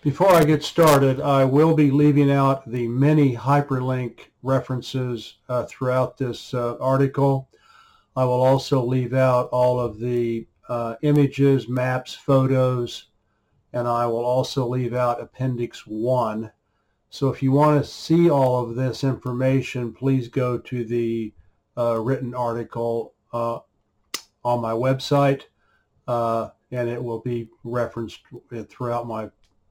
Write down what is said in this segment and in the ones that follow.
Before I get started, I will be leaving out the many hyperlink references uh, throughout this uh, article. I will also leave out all of the uh, images, maps, photos, and I will also leave out Appendix 1. So if you want to see all of this information, please go to the uh, written article uh, on my website, uh, and it will be referenced throughout my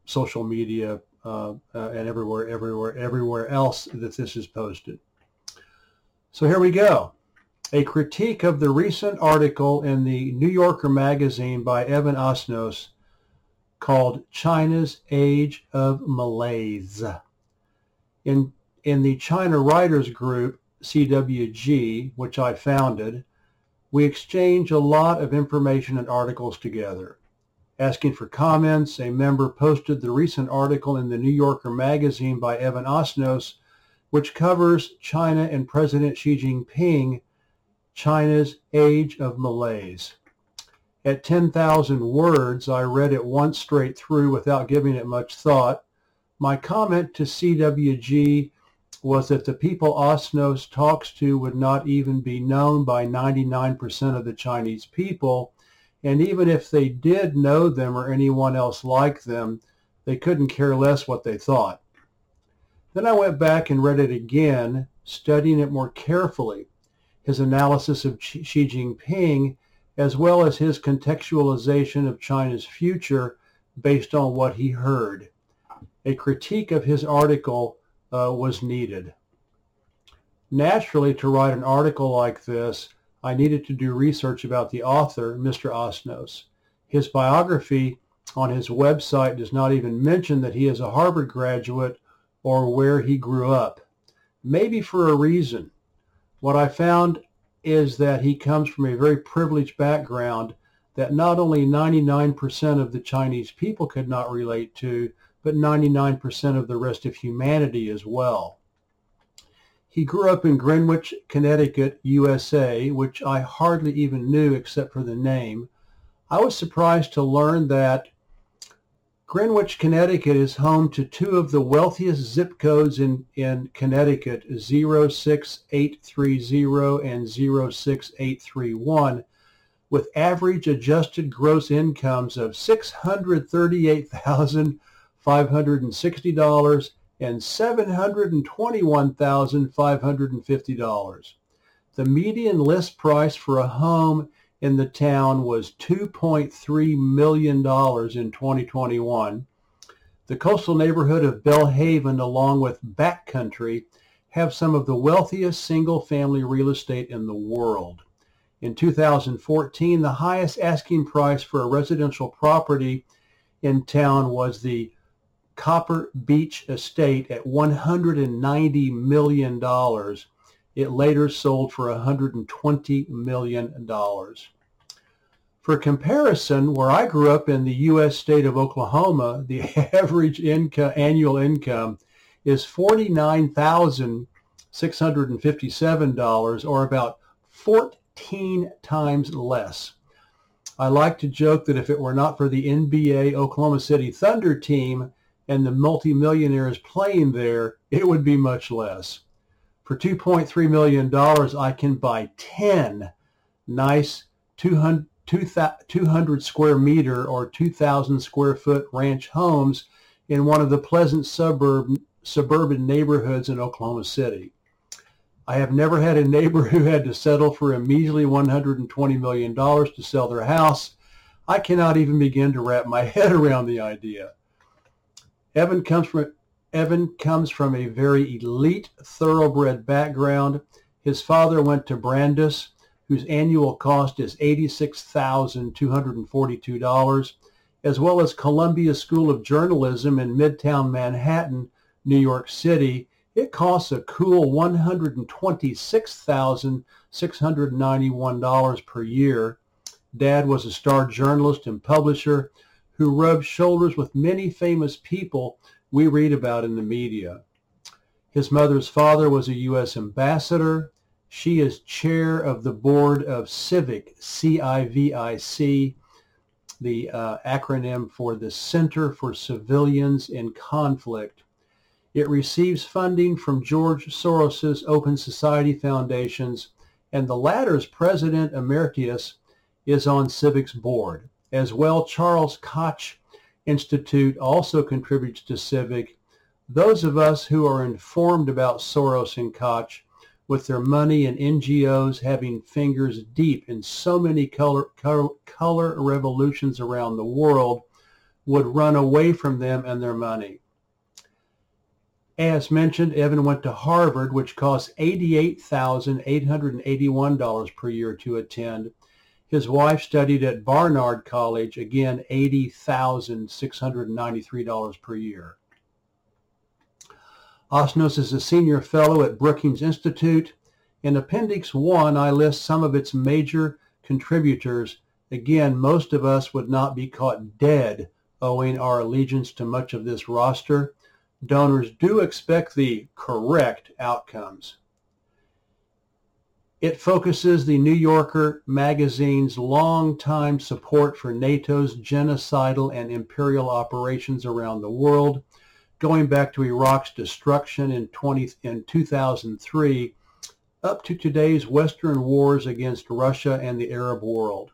social media uh, uh, and everywhere, everywhere, everywhere else that this is posted. So here we go. A critique of the recent article in the New Yorker magazine by Evan Osnos called China's Age of Malaise. In, in the China Writers Group, CWG, which I founded, we exchange a lot of information and articles together. Asking for comments, a member posted the recent article in the New Yorker magazine by Evan Osnos, which covers China and President Xi Jinping, China's Age of Malaise. At 10,000 words, I read it once straight through without giving it much thought. My comment to CWG was that the people Osnos talks to would not even be known by 99% of the Chinese people, and even if they did know them or anyone else like them, they couldn't care less what they thought. Then I went back and read it again, studying it more carefully. His analysis of Xi Jinping as well as his contextualization of China's future based on what he heard. A critique of his article uh, was needed. Naturally, to write an article like this, I needed to do research about the author, Mr. Osnos. His biography on his website does not even mention that he is a Harvard graduate or where he grew up. Maybe for a reason. What I found is that he comes from a very privileged background that not only 99% of the Chinese people could not relate to, but 99% of the rest of humanity as well. He grew up in Greenwich, Connecticut, USA, which I hardly even knew except for the name. I was surprised to learn that Greenwich, Connecticut is home to two of the wealthiest zip codes in, in Connecticut, 06830 and 06831, with average adjusted gross incomes of $638,560 and $721,550. The median list price for a home in the town was $2.3 million in 2021. The coastal neighborhood of Belle Haven, along with Backcountry, have some of the wealthiest single-family real estate in the world. In 2014, the highest asking price for a residential property in town was the Copper Beech Estate at $190 million it later sold for $120 million. For comparison, where I grew up in the U.S. state of Oklahoma, the average income, annual income is $49,657 or about 14 times less. I like to joke that if it were not for the NBA Oklahoma City Thunder team and the multimillionaires playing there, it would be much less. For $2.3 million, I can buy 10 nice 200, 200 square meter or 2,000 square foot ranch homes in one of the pleasant suburb, suburban neighborhoods in Oklahoma City. I have never had a neighbor who had to settle for a measly $120 million to sell their house. I cannot even begin to wrap my head around the idea. Evan comes from Evan comes from a very elite thoroughbred background. His father went to Brandeis, whose annual cost is $86,242, as well as Columbia School of Journalism in Midtown Manhattan, New York City. It costs a cool $126,691 per year. Dad was a star journalist and publisher who rubbed shoulders with many famous people we read about in the media. His mother's father was a U.S. ambassador. She is chair of the board of CIVIC, C-I-V-I-C, the uh, acronym for the Center for Civilians in Conflict. It receives funding from George Soros's Open Society Foundations, and the latter's president emeritus is on Civic's board. As well, Charles Koch Institute also contributes to Civic. Those of us who are informed about Soros and Koch with their money and NGOs having fingers deep in so many color, color, color revolutions around the world would run away from them and their money. As mentioned, Evan went to Harvard, which costs $88,881 per year to attend. His wife studied at Barnard College, again $80,693 per year. Osnos is a senior fellow at Brookings Institute. In Appendix 1, I list some of its major contributors. Again, most of us would not be caught dead owing our allegiance to much of this roster. Donors do expect the correct outcomes. It focuses the New Yorker magazine's long-time support for NATO's genocidal and imperial operations around the world going back to Iraq's destruction in, 20, in 2003 up to today's Western wars against Russia and the Arab world.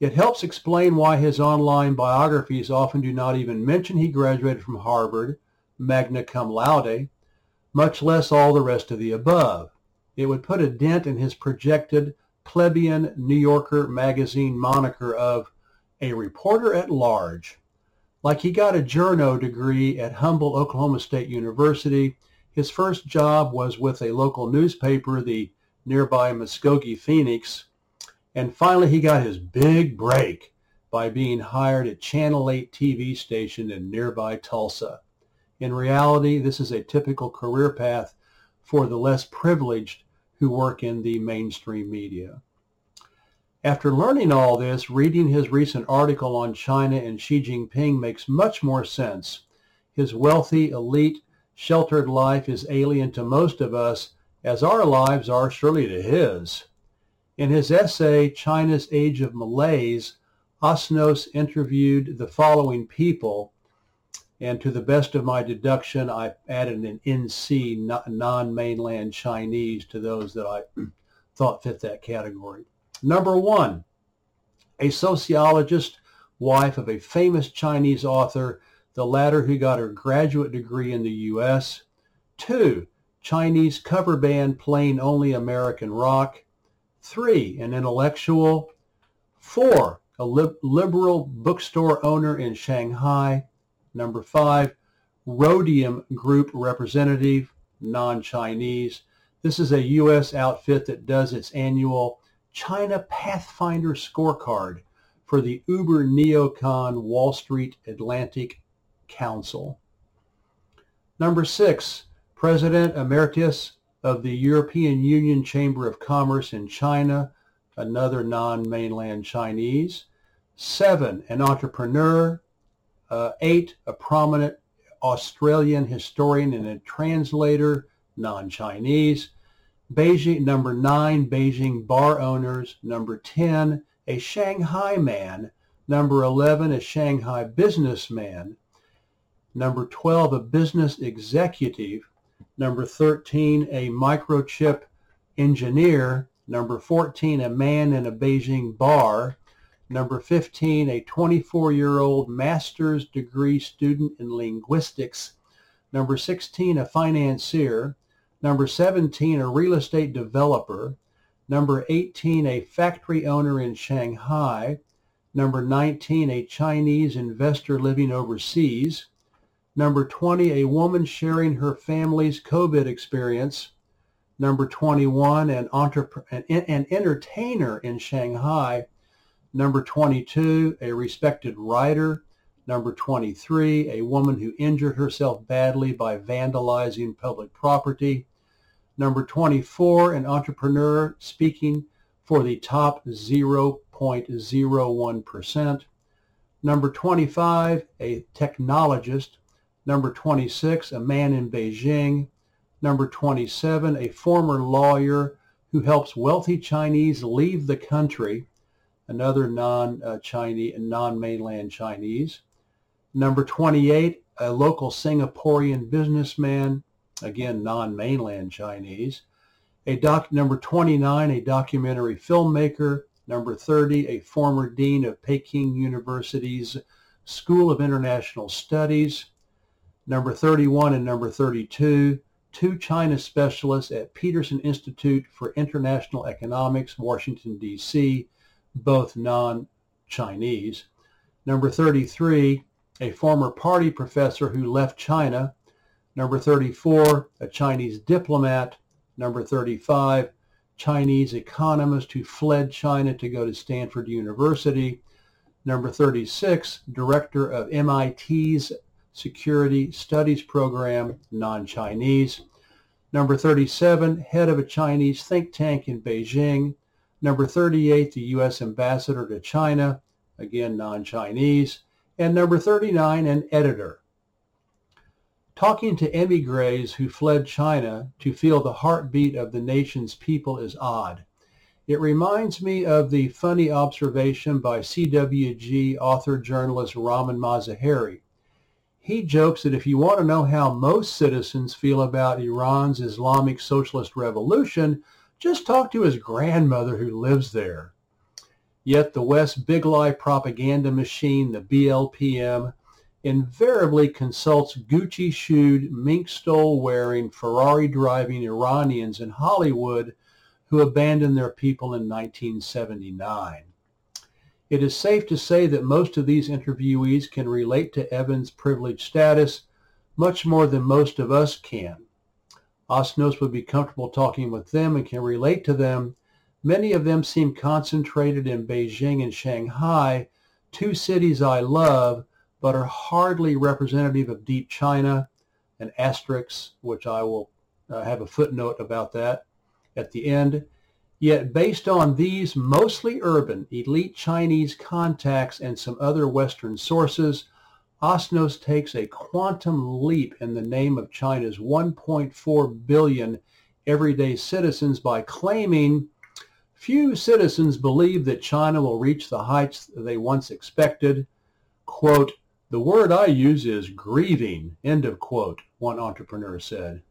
It helps explain why his online biographies often do not even mention he graduated from Harvard, magna cum laude, much less all the rest of the above. It would put a dent in his projected plebeian New Yorker magazine moniker of a reporter at large. Like he got a journo degree at Humble Oklahoma State University. His first job was with a local newspaper, the nearby Muskogee Phoenix. And finally he got his big break by being hired at Channel 8 TV station in nearby Tulsa. In reality, this is a typical career path for the less privileged who work in the mainstream media. After learning all this, reading his recent article on China and Xi Jinping makes much more sense. His wealthy, elite, sheltered life is alien to most of us, as our lives are surely to his. In his essay, China's Age of Malaise, Osnos interviewed the following people, and to the best of my deduction, I added an NC, non-mainland Chinese, to those that I thought fit that category. Number one, a sociologist, wife of a famous Chinese author, the latter who got her graduate degree in the U.S. Two, Chinese cover band playing only American rock. Three, an intellectual. Four, a liberal bookstore owner in Shanghai. Number five, Rhodium Group representative, non-Chinese. This is a U.S. outfit that does its annual China Pathfinder scorecard for the Uber Neocon Wall Street Atlantic Council. Number six, President Emeritus of the European Union Chamber of Commerce in China, another non-mainland Chinese. Seven, an entrepreneur. Uh, eight, a prominent Australian historian and a translator, non-Chinese. Beijing, number nine, Beijing bar owners. Number 10, a Shanghai man. Number 11, a Shanghai businessman. Number 12, a business executive. Number 13, a microchip engineer. Number 14, a man in a Beijing bar. Number 15, a 24-year-old master's degree student in linguistics. Number 16, a financier. Number 17, a real estate developer. Number 18, a factory owner in Shanghai. Number 19, a Chinese investor living overseas. Number 20, a woman sharing her family's COVID experience. Number 21, an, an, an entertainer in Shanghai. Number 22, a respected writer. Number 23, a woman who injured herself badly by vandalizing public property. Number 24, an entrepreneur speaking for the top 0.01%. Number 25, a technologist. Number 26, a man in Beijing. Number 27, a former lawyer who helps wealthy Chinese leave the country. Another non-Chinese, uh, non-mainland Chinese. Number 28, a local Singaporean businessman, again non-mainland Chinese. A doc, number 29, a documentary filmmaker. Number 30, a former dean of Peking University's School of International Studies. Number 31 and number 32, two China specialists at Peterson Institute for International Economics, Washington, D.C., both non-Chinese. Number 33, a former party professor who left China. Number 34, a Chinese diplomat. Number 35, Chinese economist who fled China to go to Stanford University. Number 36, director of MIT's Security Studies Program, non-Chinese. Number 37, head of a Chinese think tank in Beijing. Number 38, the U.S. ambassador to China, again non-Chinese. And number 39, an editor. Talking to emigres who fled China to feel the heartbeat of the nation's people is odd. It reminds me of the funny observation by CWG author journalist Ramin Mazaheri. He jokes that if you want to know how most citizens feel about Iran's Islamic Socialist Revolution, just talk to his grandmother who lives there. Yet the West big lie propaganda machine, the BLPM, invariably consults Gucci-shoed, mink stole wearing, Ferrari driving Iranians in Hollywood who abandoned their people in 1979. It is safe to say that most of these interviewees can relate to Evan's privileged status much more than most of us can. Osnos would be comfortable talking with them and can relate to them. Many of them seem concentrated in Beijing and Shanghai, two cities I love, but are hardly representative of deep China, an asterisk, which I will uh, have a footnote about that at the end. Yet based on these mostly urban elite Chinese contacts and some other Western sources, Osnos takes a quantum leap in the name of China's 1.4 billion everyday citizens by claiming few citizens believe that China will reach the heights they once expected. Quote, the word I use is grieving, end of quote, one entrepreneur said.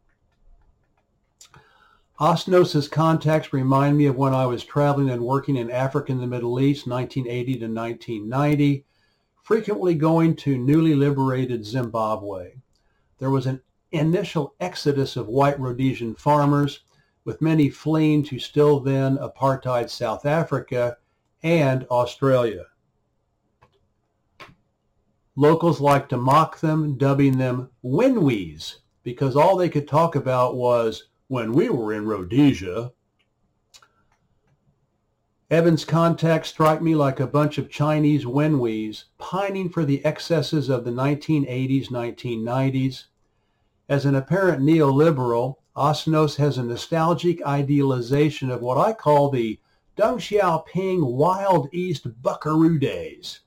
Osnos's contacts remind me of when I was traveling and working in Africa and the Middle East, 1980 to 1990, frequently going to newly liberated Zimbabwe. There was an initial exodus of white Rhodesian farmers, with many fleeing to still then apartheid South Africa and Australia. Locals liked to mock them, dubbing them Whenwes, because all they could talk about was when we were in Rhodesia. Evans' contacts strike me like a bunch of Chinese Whenwes pining for the excesses of the 1980s, 1990s. As an apparent neoliberal, Osnos has a nostalgic idealization of what I call the Deng Xiaoping Wild East Buckaroo days.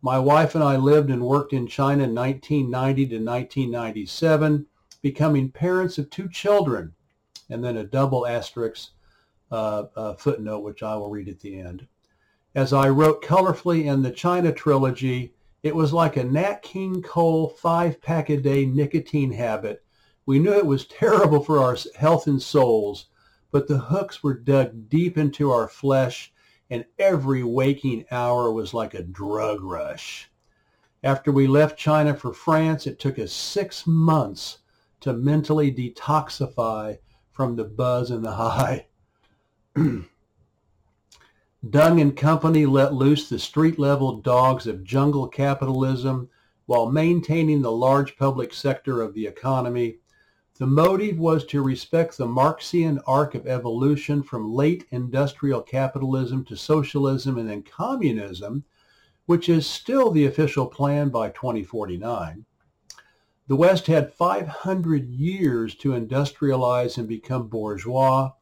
My wife and I lived and worked in China in 1990 to 1997, becoming parents of two children and then a double asterisk Uh, footnote, which I will read at the end. As I wrote colorfully in the China trilogy, it was like a Nat King Cole five-pack-a-day nicotine habit. We knew it was terrible for our health and souls, but the hooks were dug deep into our flesh, and every waking hour was like a drug rush. After we left China for France, it took us six months to mentally detoxify from the buzz and the high. Deng and company let loose the street-level dogs of jungle capitalism while maintaining the large public sector of the economy. The motive was to respect the Marxian arc of evolution from late industrial capitalism to socialism and then communism, which is still the official plan by 2049. The West had 500 years to industrialize and become bourgeois.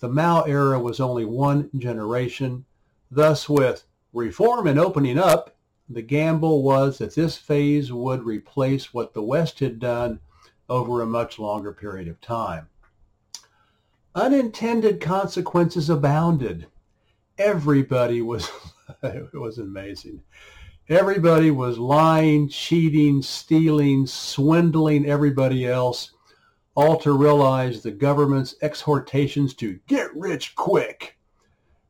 The Mao era was only one generation. Thus, with reform and opening up, the gamble was that this phase would replace what the West had done over a much longer period of time. Unintended consequences abounded. Everybody was it was amazing. Everybody was lying, cheating, stealing, swindling everybody else, all to realize the government's exhortations to get rich quick,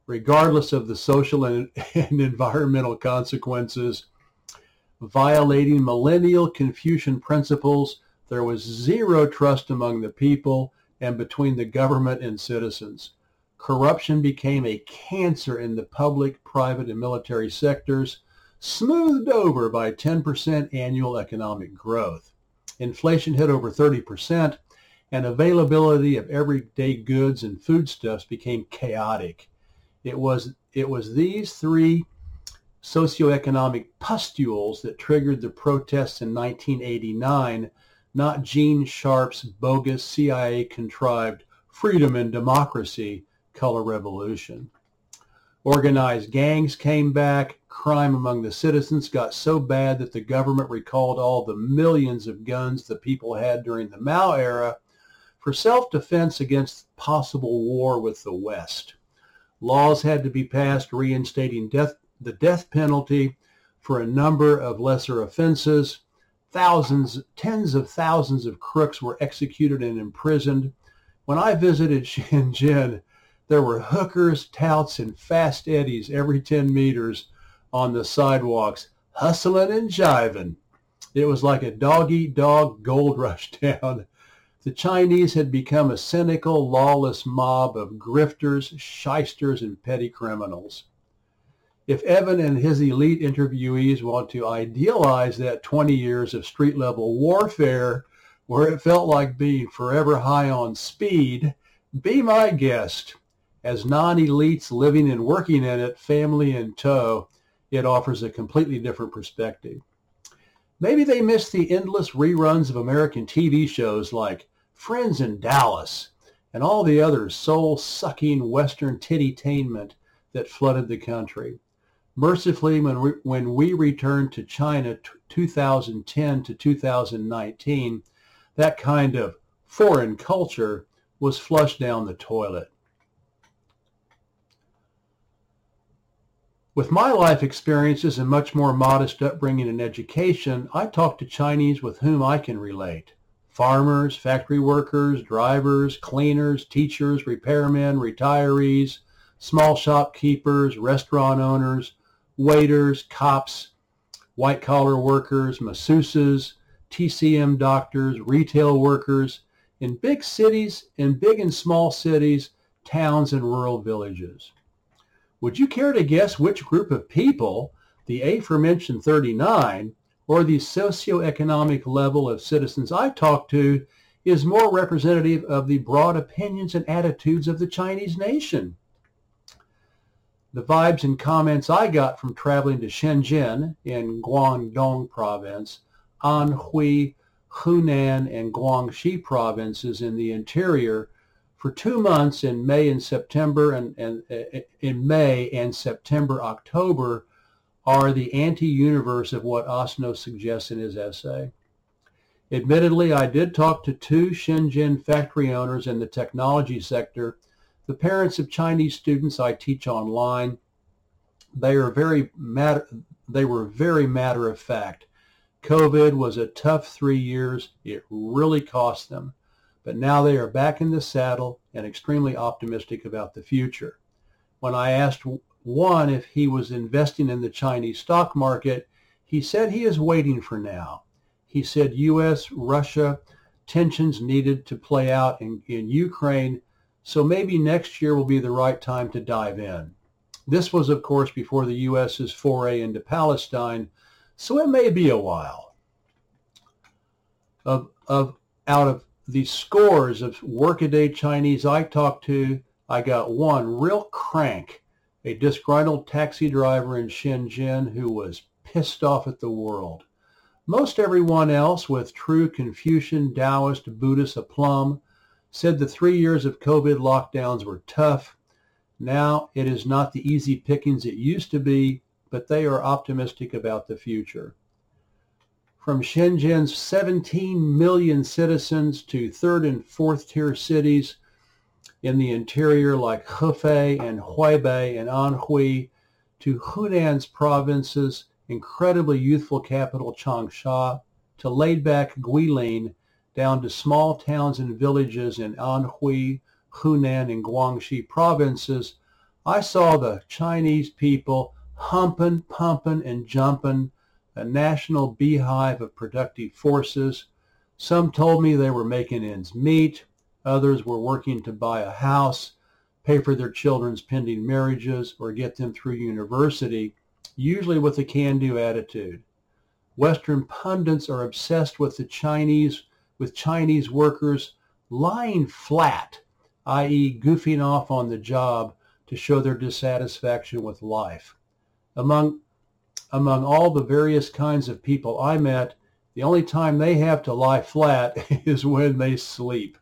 regardless of the social and, and environmental consequences. Violating millennial Confucian principles, there was zero trust among the people and between the government and citizens. Corruption became a cancer in the public, private, and military sectors smoothed over by 10% annual economic growth. Inflation hit over 30%, and availability of everyday goods and foodstuffs became chaotic. It was, it was these three socioeconomic pustules that triggered the protests in 1989, not Gene Sharp's bogus CIA-contrived freedom and democracy color revolution. Organized gangs came back. Crime among the citizens got so bad that the government recalled all the millions of guns the people had during the Mao era for self-defense against possible war with the West. Laws had to be passed reinstating death, the death penalty for a number of lesser offenses. Thousands, tens of thousands of crooks were executed and imprisoned. When I visited Shenzhen, there were hookers, touts, and fast eddies every 10 meters on the sidewalks, hustling and jiving. It was like a dog-eat-dog gold rush town. The Chinese had become a cynical, lawless mob of grifters, shysters, and petty criminals. If Evan and his elite interviewees want to idealize that 20 years of street-level warfare where it felt like being forever high on speed, be my guest. As non-elites living and working in it, family in tow, it offers a completely different perspective. Maybe they miss the endless reruns of American TV shows like Friends in Dallas and all the other soul-sucking Western tittytainment that flooded the country. Mercifully, when we, when we returned to China 2010 to 2019, that kind of foreign culture was flushed down the toilet. With my life experiences and much more modest upbringing and education, I talk to Chinese with whom I can relate. Farmers, factory workers, drivers, cleaners, teachers, repairmen, retirees, small shopkeepers, restaurant owners, waiters, cops, white-collar workers, masseuses, TCM doctors, retail workers, in big cities, in big and small cities, towns and rural villages. Would you care to guess which group of people, the aforementioned 39, or the socioeconomic level of citizens I talk to, is more representative of the broad opinions and attitudes of the Chinese nation? The vibes and comments I got from traveling to Shenzhen in Guangdong province, Anhui, Hunan, and Guangxi provinces in the interior for two months in May and September and, and uh, in May and September, October are the anti-universe of what Osno suggests in his essay. Admittedly, I did talk to two Shenzhen factory owners in the technology sector, the parents of Chinese students I teach online. They are very matter, they were very matter of fact. COVID was a tough three years. It really cost them but now they are back in the saddle and extremely optimistic about the future. When I asked one if he was investing in the Chinese stock market, he said he is waiting for now. He said U.S.-Russia tensions needed to play out in, in Ukraine, so maybe next year will be the right time to dive in. This was, of course, before the U.S.'s foray into Palestine, so it may be a while. Of, of, out of the scores of workaday Chinese I talked to, I got one real crank, a disgruntled taxi driver in Shenzhen who was pissed off at the world. Most everyone else with true Confucian, Taoist, Buddhist aplomb said the three years of COVID lockdowns were tough. Now it is not the easy pickings it used to be, but they are optimistic about the future from Shenzhen's 17 million citizens to third and fourth tier cities in the interior like Hefei and Huaibei and Anhui to Hunan's province's incredibly youthful capital Changsha, to laid-back Guilin, down to small towns and villages in Anhui, Hunan, and Guangxi provinces, I saw the Chinese people humping, pumping, and jumping, a national beehive of productive forces. Some told me they were making ends meet. Others were working to buy a house, pay for their children's pending marriages, or get them through university, usually with a can-do attitude. Western pundits are obsessed with the Chinese, with Chinese workers lying flat, i.e. goofing off on the job to show their dissatisfaction with life. Among, among all the various kinds of people I met, the only time they have to lie flat is when they sleep.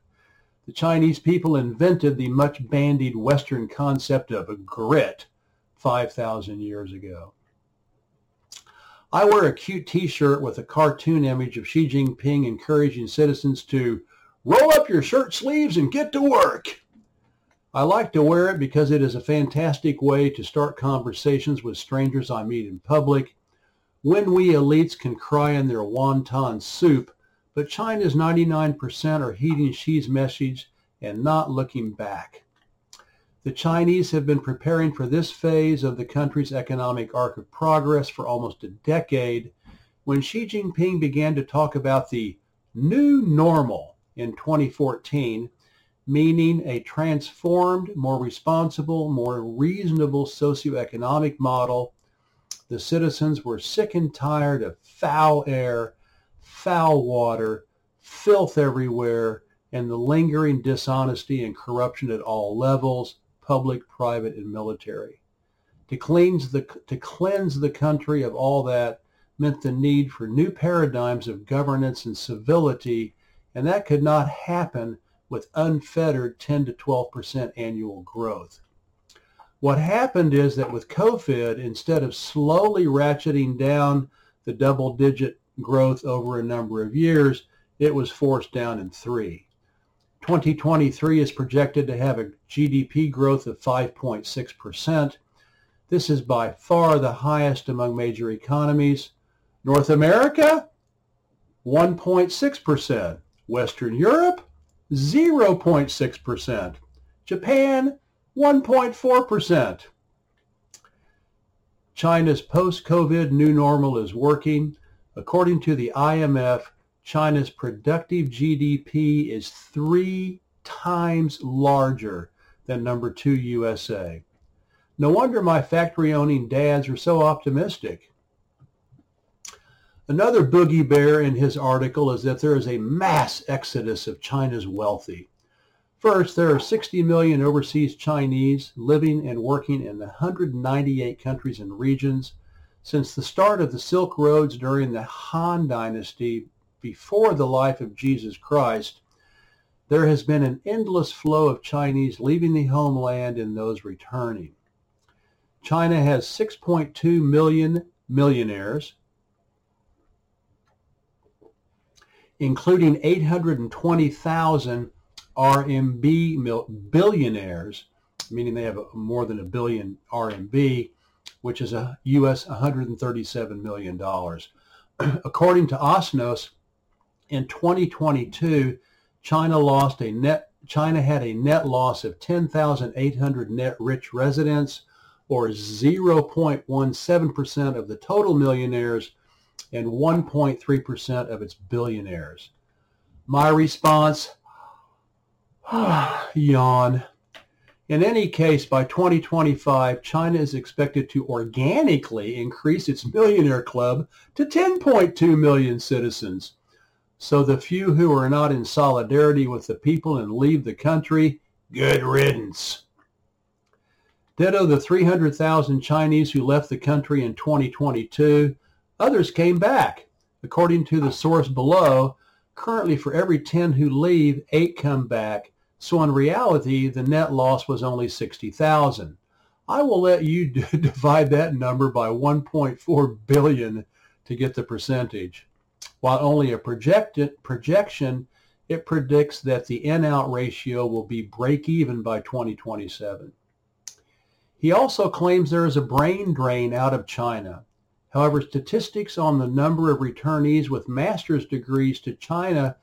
The Chinese people invented the much bandied Western concept of a grit 5,000 years ago. I wear a cute t-shirt with a cartoon image of Xi Jinping encouraging citizens to roll up your shirt sleeves and get to work. I like to wear it because it is a fantastic way to start conversations with strangers I meet in public. When we elites can cry in their wonton soup, but China's 99% are heeding Xi's message and not looking back. The Chinese have been preparing for this phase of the country's economic arc of progress for almost a decade. When Xi Jinping began to talk about the new normal in 2014, meaning a transformed, more responsible, more reasonable socioeconomic model, the citizens were sick and tired of foul air, foul water, filth everywhere, and the lingering dishonesty and corruption at all levels, public, private, and military. To cleanse the, to cleanse the country of all that meant the need for new paradigms of governance and civility, and that could not happen with unfettered 10 to 12% annual growth. What happened is that with COVID, instead of slowly ratcheting down the double-digit growth over a number of years, it was forced down in three. 2023 is projected to have a GDP growth of 5.6%. This is by far the highest among major economies. North America, 1.6%. Western Europe, 0.6%. Japan, 1.4%. China's post-COVID new normal is working. According to the IMF, China's productive GDP is three times larger than number two USA. No wonder my factory-owning dads are so optimistic. Another boogie bear in his article is that there is a mass exodus of China's wealthy. First, there are 60 million overseas Chinese living and working in 198 countries and regions. Since the start of the Silk Roads during the Han Dynasty, before the life of Jesus Christ, there has been an endless flow of Chinese leaving the homeland and those returning. China has 6.2 million millionaires, including 820,000 RMB billionaires, meaning they have more than a billion RMB, which is a US $137 million. According to Osnos, in 2022, China lost a net China had a net loss of 10,800 net rich residents or 0.17% of the total millionaires and 1.3% of its billionaires. My response, yawn. In any case, by 2025, China is expected to organically increase its millionaire club to 10.2 million citizens. So the few who are not in solidarity with the people and leave the country, good riddance. Ditto the 300,000 Chinese who left the country in 2022. Others came back. According to the source below, currently for every 10 who leave, 8 come back. So in reality, the net loss was only 60,000. I will let you divide that number by 1.4 billion to get the percentage. While only a projected projection, it predicts that the in-out ratio will be break even by 2027. He also claims there is a brain drain out of China. However, statistics on the number of returnees with master's degrees to China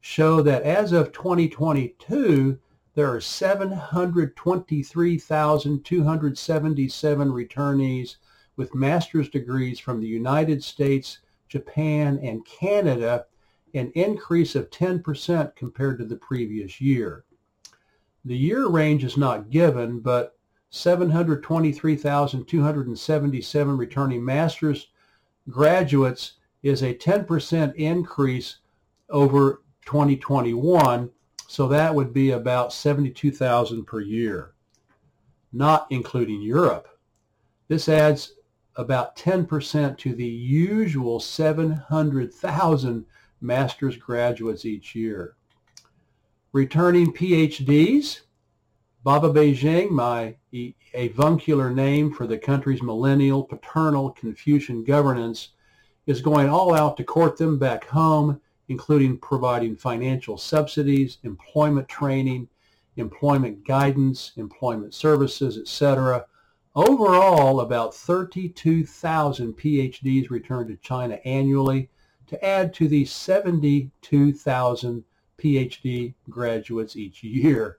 show that as of 2022, there are 723,277 returnees with master's degrees from the United States, Japan, and Canada, an increase of 10% compared to the previous year. The year range is not given, but 723,277 returning master's graduates is a 10% increase over 2021. So that would be about 72,000 per year, not including Europe. This adds about 10% to the usual 700,000 master's graduates each year. Returning PhDs, Baba Beijing, my avuncular name for the country's millennial paternal Confucian governance, is going all out to court them back home, including providing financial subsidies, employment training, employment guidance, employment services, etc. Overall, about 32,000 PhDs return to China annually to add to the 72,000 PhD graduates each year.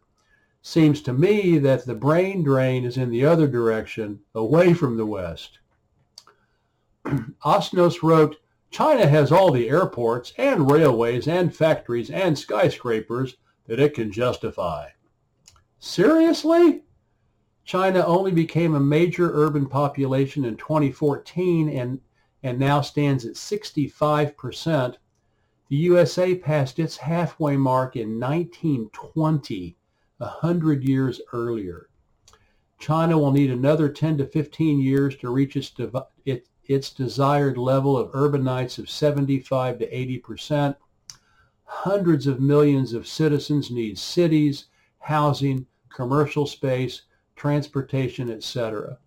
Seems to me that the brain drain is in the other direction, away from the West. Osnos wrote, China has all the airports and railways and factories and skyscrapers that it can justify. Seriously? China only became a major urban population in 2014 and, and now stands at 65%. The USA passed its halfway mark in 1920 a hundred years earlier. China will need another 10 to 15 years to reach its, it, its desired level of urbanites of 75 to 80 percent. Hundreds of millions of citizens need cities, housing, commercial space, transportation, etc.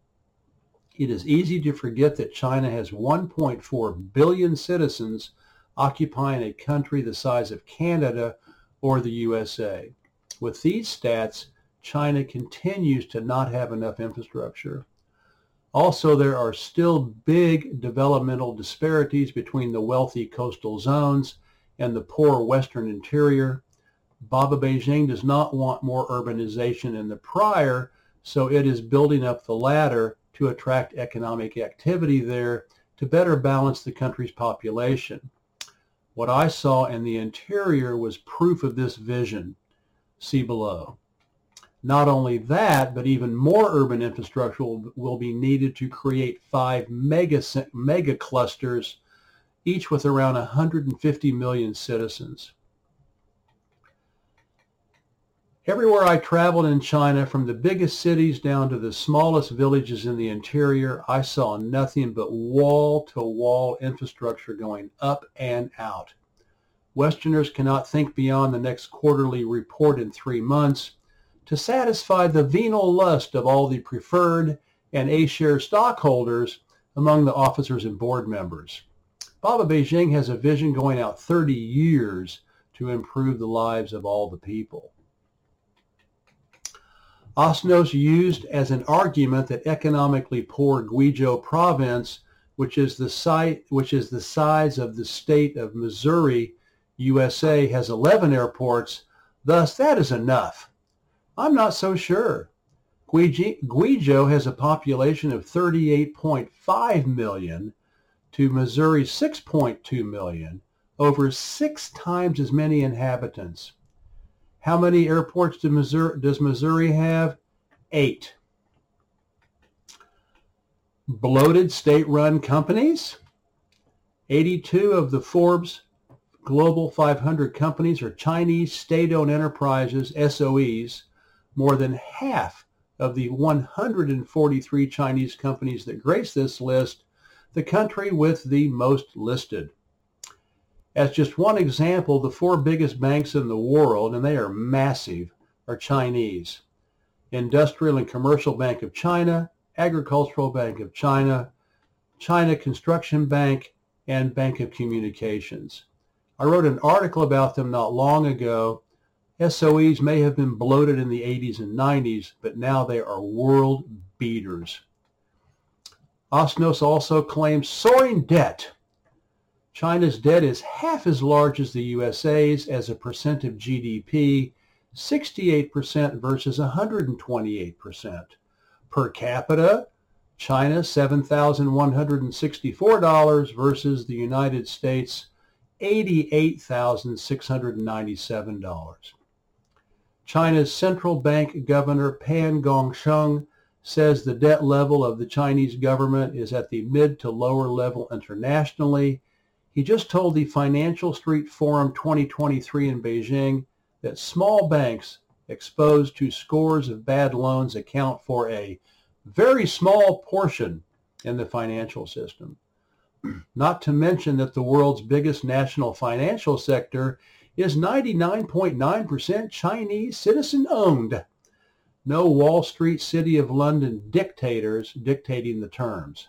It is easy to forget that China has 1.4 billion citizens occupying a country the size of Canada or the USA. With these stats, China continues to not have enough infrastructure. Also, there are still big developmental disparities between the wealthy coastal zones and the poor western interior. Baba Beijing does not want more urbanization in the prior, so it is building up the latter to attract economic activity there to better balance the country's population. What I saw in the interior was proof of this vision see below. Not only that, but even more urban infrastructure will, will be needed to create five mega, mega clusters, each with around 150 million citizens. Everywhere I traveled in China, from the biggest cities down to the smallest villages in the interior, I saw nothing but wall-to-wall infrastructure going up and out. Westerners cannot think beyond the next quarterly report in three months to satisfy the venal lust of all the preferred and A-share stockholders among the officers and board members. Baba Beijing has a vision going out 30 years to improve the lives of all the people. Osnos used as an argument that economically poor Guizhou province, which is the site, which is the size of the state of Missouri, USA has 11 airports, thus that is enough. I'm not so sure. Guizhou has a population of 38.5 million to Missouri's 6.2 million, over six times as many inhabitants. How many airports do Missouri, does Missouri have? Eight. Bloated state-run companies? 82 of the Forbes Global 500 companies are Chinese state-owned enterprises, SOEs. More than half of the 143 Chinese companies that grace this list, the country with the most listed. As just one example, the four biggest banks in the world, and they are massive, are Chinese. Industrial and Commercial Bank of China, Agricultural Bank of China, China Construction Bank, and Bank of Communications. I wrote an article about them not long ago. SOEs may have been bloated in the 80s and 90s, but now they are world beaters. Osnos also claims soaring debt. China's debt is half as large as the USA's as a percent of GDP, 68% versus 128%. Per capita, China $7,164 versus the United States $88,697. China's central bank governor Pan Gongsheng says the debt level of the Chinese government is at the mid to lower level internationally. He just told the Financial Street Forum 2023 in Beijing that small banks exposed to scores of bad loans account for a very small portion in the financial system. Not to mention that the world's biggest national financial sector is 99.9% Chinese citizen owned. No Wall Street City of London dictators dictating the terms.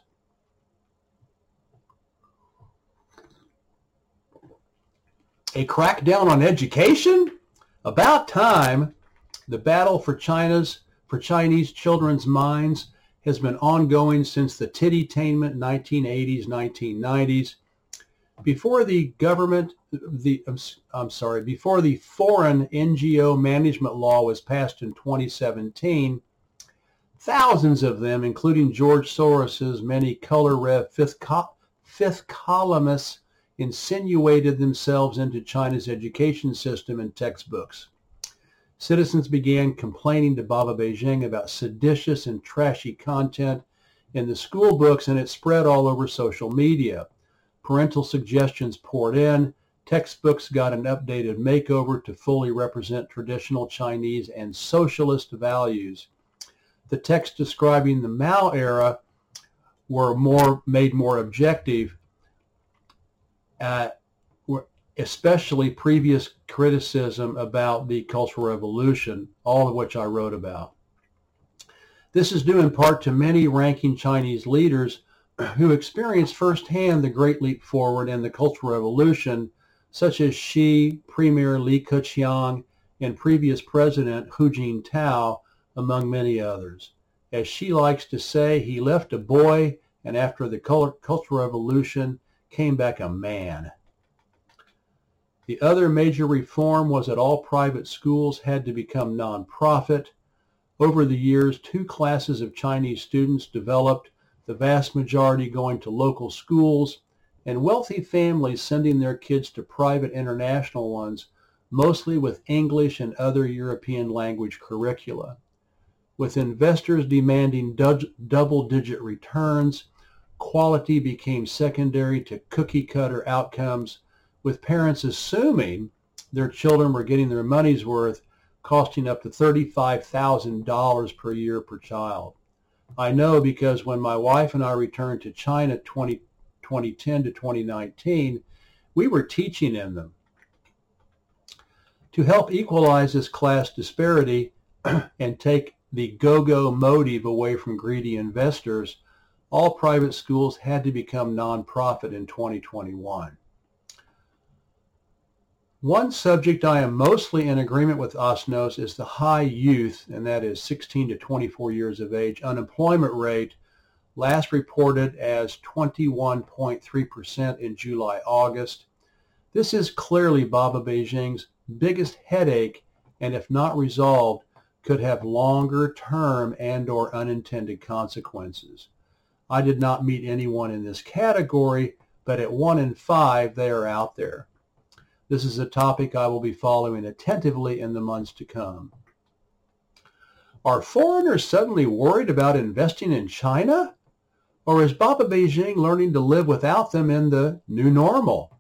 A crackdown on education? About time. The battle for China's for Chinese children's minds has been ongoing since the titty-tainment 1980s, 1990s. Before the government, the I'm sorry, before the foreign NGO management law was passed in 2017, thousands of them, including George Soros's many color rev fifth, co- fifth columnists, insinuated themselves into China's education system and textbooks. Citizens began complaining to Baba Beijing about seditious and trashy content in the school books and it spread all over social media. Parental suggestions poured in. Textbooks got an updated makeover to fully represent traditional Chinese and socialist values. The texts describing the Mao era were more made more objective, uh, especially previous criticism about the Cultural Revolution, all of which I wrote about. This is due in part to many ranking Chinese leaders who experienced firsthand the Great Leap Forward and the Cultural Revolution, such as Xi, Premier Li Keqiang, and previous President Hu Jintao, among many others. As Xi likes to say, he left a boy and after the Cultural Revolution came back a man. The other major reform was that all private schools had to become nonprofit. Over the years, two classes of Chinese students developed, the vast majority going to local schools, and wealthy families sending their kids to private international ones, mostly with English and other European language curricula. With investors demanding double-digit returns, quality became secondary to cookie-cutter outcomes with parents assuming their children were getting their money's worth, costing up to $35,000 per year per child. I know because when my wife and I returned to China 20, 2010 to 2019, we were teaching in them. To help equalize this class disparity and take the go-go motive away from greedy investors, all private schools had to become nonprofit in 2021. One subject I am mostly in agreement with Osnos is the high youth, and that is 16 to 24 years of age, unemployment rate, last reported as 21.3% in July-August. This is clearly Baba Beijing's biggest headache, and if not resolved, could have longer term and or unintended consequences. I did not meet anyone in this category, but at one in five, they are out there. This is a topic I will be following attentively in the months to come. Are foreigners suddenly worried about investing in China? Or is Baba Beijing learning to live without them in the new normal?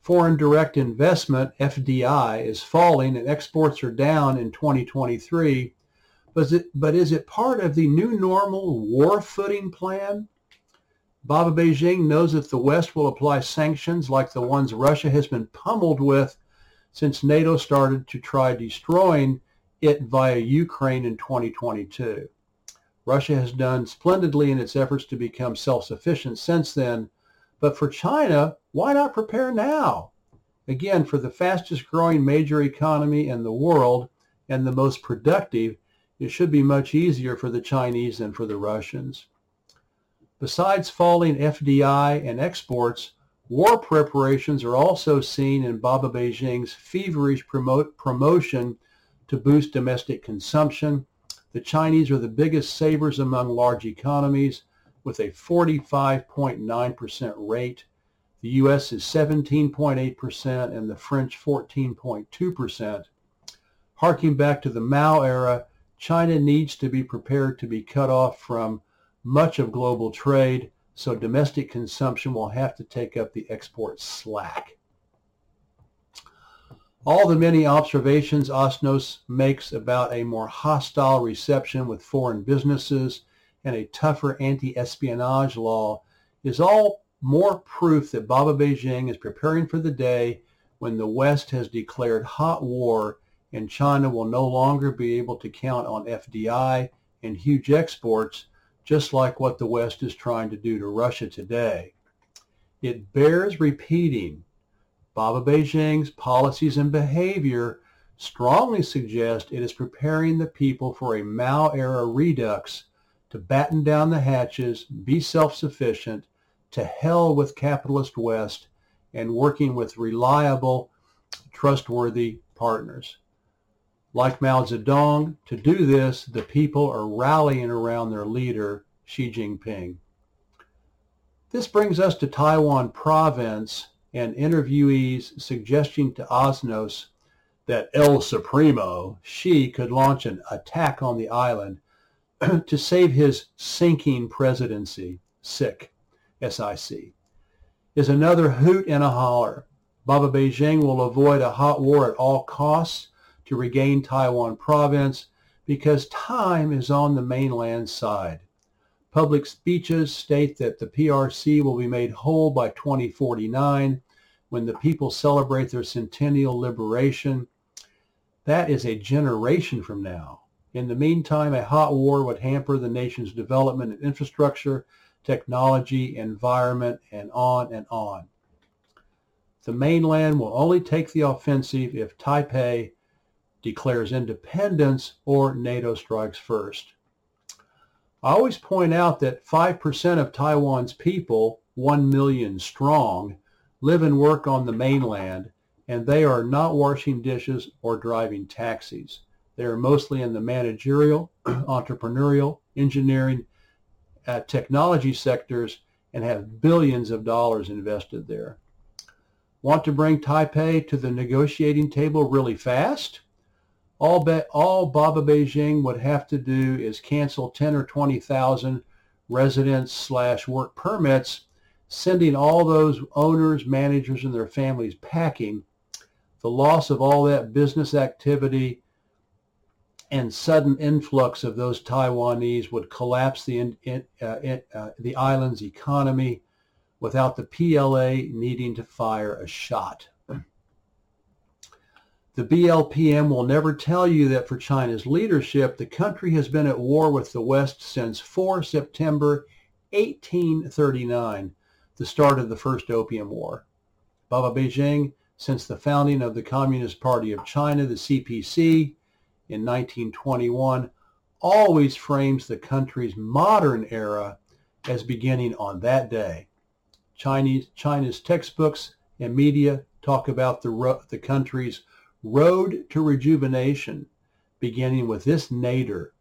Foreign direct investment, FDI, is falling and exports are down in 2023. But is it, but is it part of the new normal war footing plan? Baba Beijing knows that the West will apply sanctions like the ones Russia has been pummeled with since NATO started to try destroying it via Ukraine in 2022. Russia has done splendidly in its efforts to become self-sufficient since then, but for China, why not prepare now? Again, for the fastest growing major economy in the world and the most productive, it should be much easier for the Chinese than for the Russians. Besides falling FDI and exports, war preparations are also seen in Baba Beijing's feverish promote, promotion to boost domestic consumption. The Chinese are the biggest savers among large economies with a 45.9% rate. The U.S. is 17.8% and the French 14.2%. Harking back to the Mao era, China needs to be prepared to be cut off from much of global trade, so domestic consumption will have to take up the export slack. All the many observations Osnos makes about a more hostile reception with foreign businesses and a tougher anti-espionage law is all more proof that Baba Beijing is preparing for the day when the West has declared hot war and China will no longer be able to count on FDI and huge exports, just like what the West is trying to do to Russia today. It bears repeating Baba Beijing's policies and behavior strongly suggest it is preparing the people for a Mao-era redux to batten down the hatches, be self-sufficient, to hell with capitalist West, and working with reliable, trustworthy partners. Like Mao Zedong, to do this, the people are rallying around their leader, Xi Jinping. This brings us to Taiwan province and interviewees suggesting to Osnos that El Supremo, Xi, could launch an attack on the island to save his sinking presidency, SIC, S-I-C, is another hoot and a holler. Baba Beijing will avoid a hot war at all costs to regain Taiwan province because time is on the mainland side. Public speeches state that the PRC will be made whole by 2049 when the people celebrate their centennial liberation. That is a generation from now. In the meantime, a hot war would hamper the nation's development and infrastructure, technology, environment, and on and on. The mainland will only take the offensive if Taipei declares independence or NATO strikes first. I always point out that 5% of Taiwan's people, 1 million strong, live and work on the mainland, and they are not washing dishes or driving taxis. They are mostly in the managerial, entrepreneurial, engineering, uh, technology sectors and have billions of dollars invested there. Want to bring Taipei to the negotiating table really fast? All, be, all Baba Beijing would have to do is cancel 10 or 20,000 residence slash work permits, sending all those owners, managers, and their families packing. The loss of all that business activity and sudden influx of those Taiwanese would collapse the, in, in, uh, in, uh, the island's economy without the PLA needing to fire a shot. The BLPM will never tell you that for China's leadership, the country has been at war with the West since 4 September 1839, the start of the First Opium War. Baba Beijing, since the founding of the Communist Party of China, the CPC, in 1921 always frames the country's modern era as beginning on that day. Chinese, China's textbooks and media talk about the, the country's road to rejuvenation, beginning with this nadir,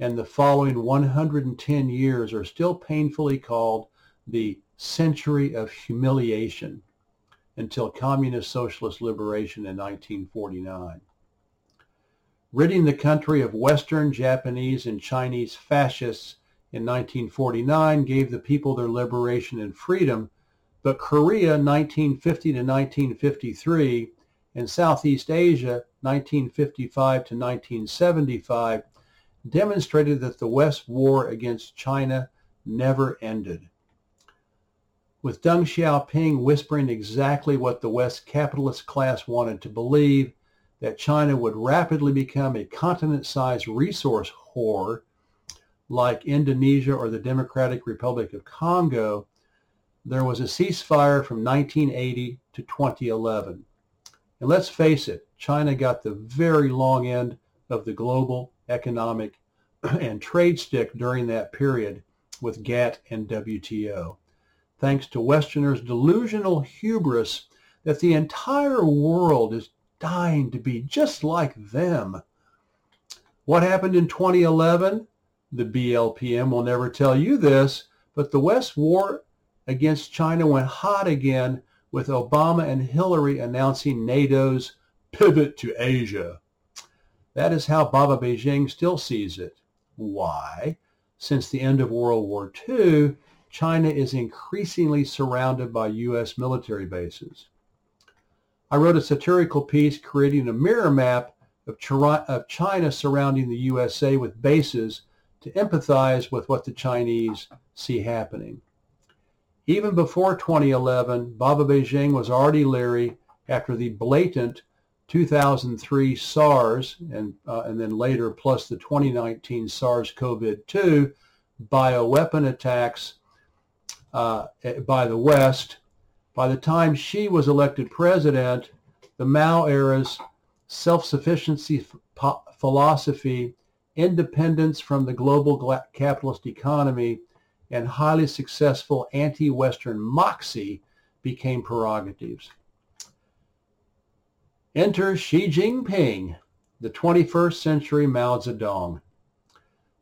and the following 110 years are still painfully called the century of humiliation until communist socialist liberation in 1949 ridding the country of Western, Japanese, and Chinese fascists in 1949 gave the people their liberation and freedom, but Korea 1950 to 1953 and Southeast Asia 1955 to 1975 demonstrated that the West war against China never ended. With Deng Xiaoping whispering exactly what the West capitalist class wanted to believe, that China would rapidly become a continent-sized resource whore like Indonesia or the Democratic Republic of Congo, there was a ceasefire from 1980 to 2011. And let's face it, China got the very long end of the global economic and trade stick during that period with GATT and WTO, thanks to Westerners' delusional hubris that the entire world is dying to be just like them. What happened in 2011? The BLPM will never tell you this, but the West war against China went hot again with Obama and Hillary announcing NATO's pivot to Asia. That is how Baba Beijing still sees it. Why? Since the end of World War II, China is increasingly surrounded by U.S. military bases. I wrote a satirical piece creating a mirror map of, China surrounding the USA with bases to empathize with what the Chinese see happening. Even before 2011, Baba Beijing was already leery after the blatant 2003 SARS and, uh, and then later plus the 2019 SARS-CoV-2 bioweapon attacks uh, by the West. By the time Xi was elected president, the Mao era's self-sufficiency philosophy, independence from the global capitalist economy, and highly successful anti-Western moxie became prerogatives. Enter Xi Jinping, the 21st century Mao Zedong.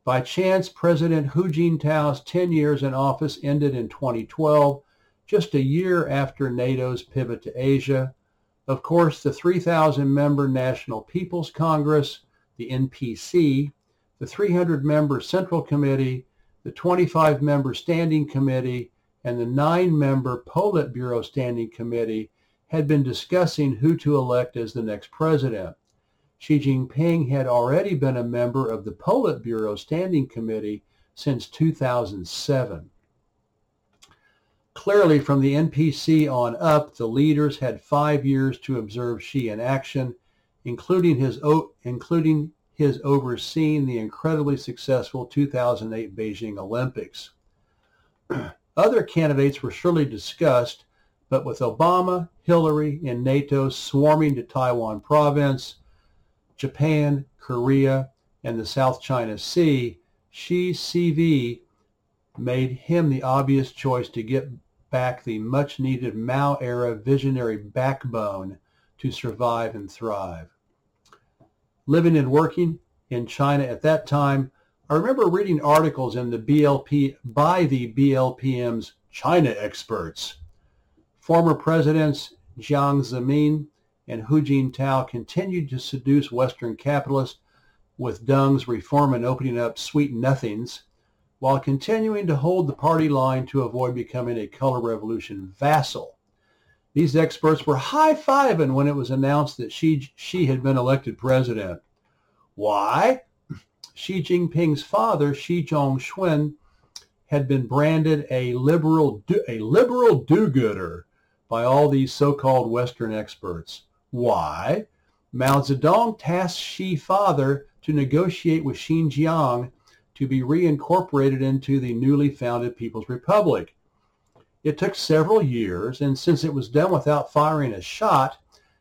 By chance, President Hu Jintao's 10 years in office ended in 2012 just a year after NATO's pivot to Asia. Of course, the 3,000 member National People's Congress, the NPC, the 300 member Central Committee, the 25 member Standing Committee, and the nine member Politburo Standing Committee had been discussing who to elect as the next president. Xi Jinping had already been a member of the Politburo Standing Committee since 2007. Clearly, from the NPC on up, the leaders had five years to observe Xi in action, including his, including his overseeing the incredibly successful 2008 Beijing Olympics. Other candidates were surely discussed, but with Obama, Hillary, and NATO swarming to Taiwan province, Japan, Korea, and the South China Sea, Xi's CV made him the obvious choice to get back the much-needed Mao-era visionary backbone to survive and thrive. Living and working in China at that time, I remember reading articles in the BLP by the BLPM's China experts. Former presidents Jiang Zemin and Hu Jintao continued to seduce Western capitalists with Deng's reform and opening up sweet nothings while continuing to hold the party line to avoid becoming a color revolution vassal. These experts were high-fiving when it was announced that Xi, Xi had been elected president. Why? Xi Jinping's father, Xi Zhongxun, had been branded a liberal, a liberal do-gooder by all these so-called Western experts. Why? Mao Zedong tasked Xi father to negotiate with Xinjiang to be reincorporated into the newly founded People's Republic. It took several years, and since it was done without firing a shot,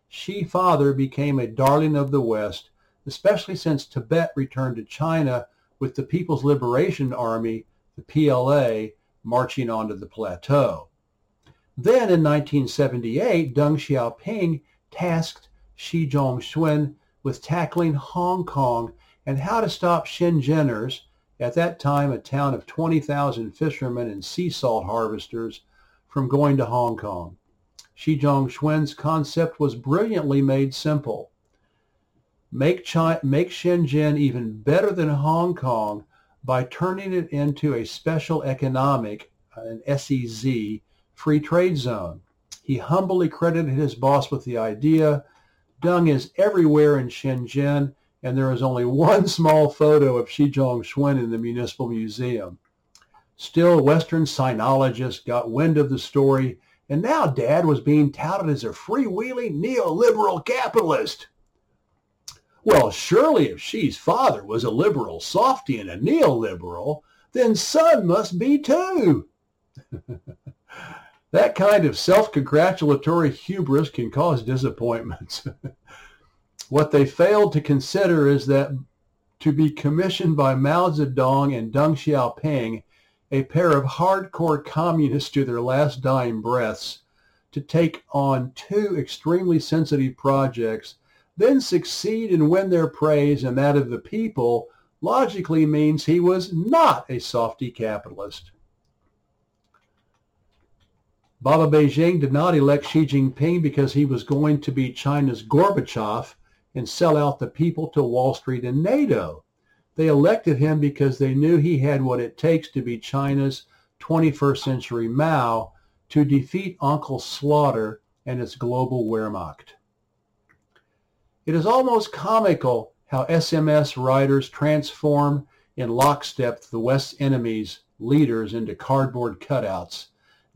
Xi Father became a darling of the West, especially since Tibet returned to China with the People's Liberation Army, the PLA, marching onto the plateau. Then in 1978, Deng Xiaoping tasked Xi Zhongxun with tackling Hong Kong and how to stop Shenzheners at that time a town of 20,000 fishermen and sea salt harvesters, from going to Hong Kong. Xi Zhongxun's concept was brilliantly made simple. Make, China, make Shenzhen even better than Hong Kong by turning it into a special economic, uh, an SEZ, free trade zone. He humbly credited his boss with the idea. Deng is everywhere in Shenzhen and there is only one small photo of Xi Zhongxun in the Municipal Museum. Still, Western sinologists got wind of the story, and now Dad was being touted as a freewheeling neoliberal capitalist. Well, surely if Xi's father was a liberal softy and a neoliberal, then son must be too. That kind of self-congratulatory hubris can cause disappointments. what they failed to consider is that to be commissioned by Mao Zedong and Deng Xiaoping, a pair of hardcore communists to their last dying breaths, to take on two extremely sensitive projects, then succeed and win their praise and that of the people, logically means he was not a softy capitalist. Baba Beijing did not elect Xi Jinping because he was going to be China's Gorbachev and sell out the people to Wall Street and NATO. They elected him because they knew he had what it takes to be China's 21st century Mao to defeat Uncle Slaughter and its global Wehrmacht. It is almost comical how SMS writers transform in lockstep the West's enemies, leaders, into cardboard cutouts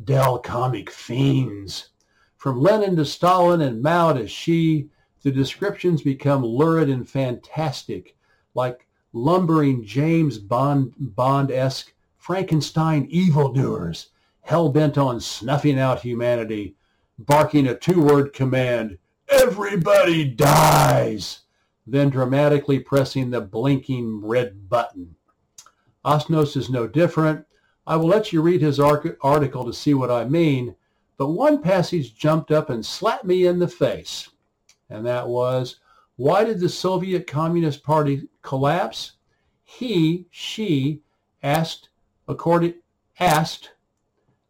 Dell comic fiends. From Lenin to Stalin and Mao to Xi, the descriptions become lurid and fantastic, like lumbering James Bond Bond-esque Frankenstein evildoers, hell-bent on snuffing out humanity, barking a two-word command, everybody dies, then dramatically pressing the blinking red button. Osnos is no different. I will let you read his article to see what I mean, but one passage jumped up and slapped me in the face, and that was, why did the Soviet Communist Party collapse? He, Xi, asked, according, asked,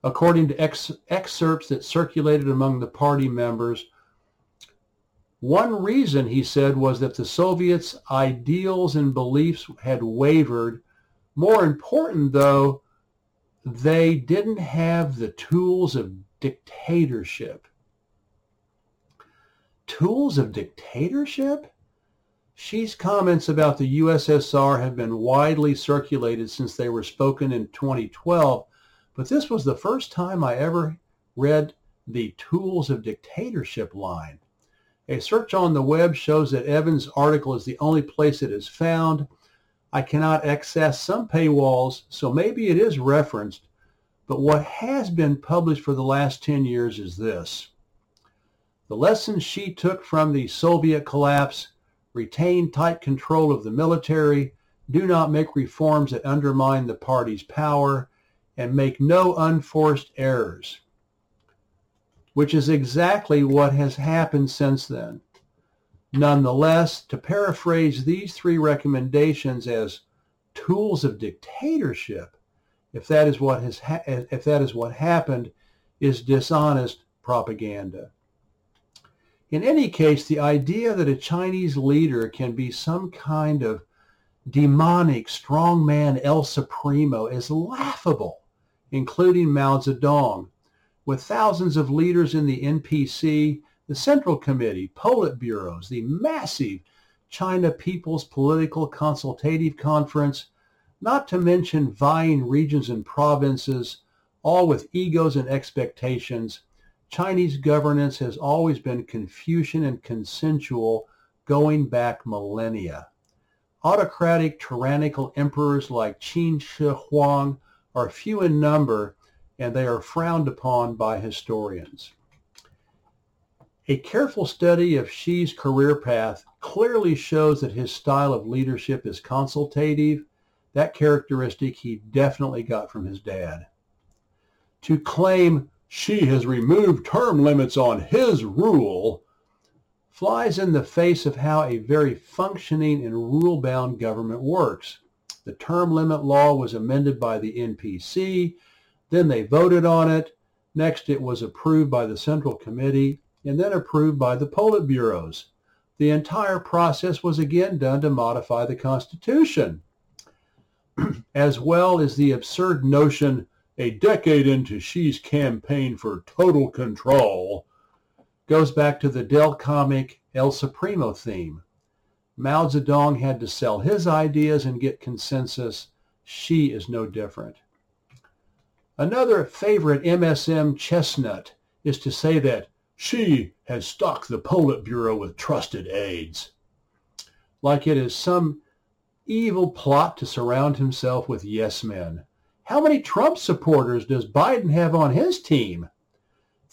according to ex, excerpts that circulated among the party members, one reason, he said, was that the Soviets' ideals and beliefs had wavered. More important, though, they didn't have the tools of dictatorship. Tools of dictatorship? Xi's comments about the USSR have been widely circulated since they were spoken in 2012, but this was the first time I ever read the tools of dictatorship line. A search on the web shows that Evans' article is the only place it is found. I cannot access some paywalls, so maybe it is referenced, but what has been published for the last 10 years is this. The lessons Xi took from the Soviet collapse, retain tight control of the military, do not make reforms that undermine the party's power, and make no unforced errors, which is exactly what has happened since then. Nonetheless, to paraphrase these three recommendations as tools of dictatorship, if that is what has ha- if that is what happened, is dishonest propaganda. In any case, the idea that a Chinese leader can be some kind of demonic strongman El Supremo is laughable, including Mao Zedong. With thousands of leaders in the NPC, the Central Committee, Politburos, the massive China People's Political Consultative Conference, not to mention vying regions and provinces, all with egos and expectations, Chinese governance has always been Confucian and consensual going back millennia. Autocratic, tyrannical emperors like Qin Shi Huang are few in number and they are frowned upon by historians. A careful study of Xi's career path clearly shows that his style of leadership is consultative. That characteristic he definitely got from his dad. To claim Xi has removed term limits on his rule flies in the face of how a very functioning and rule-bound government works. The term limit law was amended by the NPC, then they voted on it. Next, it was approved by the Central Committee and then approved by the Politburos. The entire process was again done to modify the Constitution, as well as the absurd notion a decade into Xi's campaign for total control goes back to the Dell comic El Supremo theme. Mao Zedong had to sell his ideas and get consensus. Xi is no different. Another favorite MSM chestnut is to say that Xi has stocked the Politburo with trusted aides. Like it is some evil plot to surround himself with yes men. How many Trump supporters does Biden have on his team?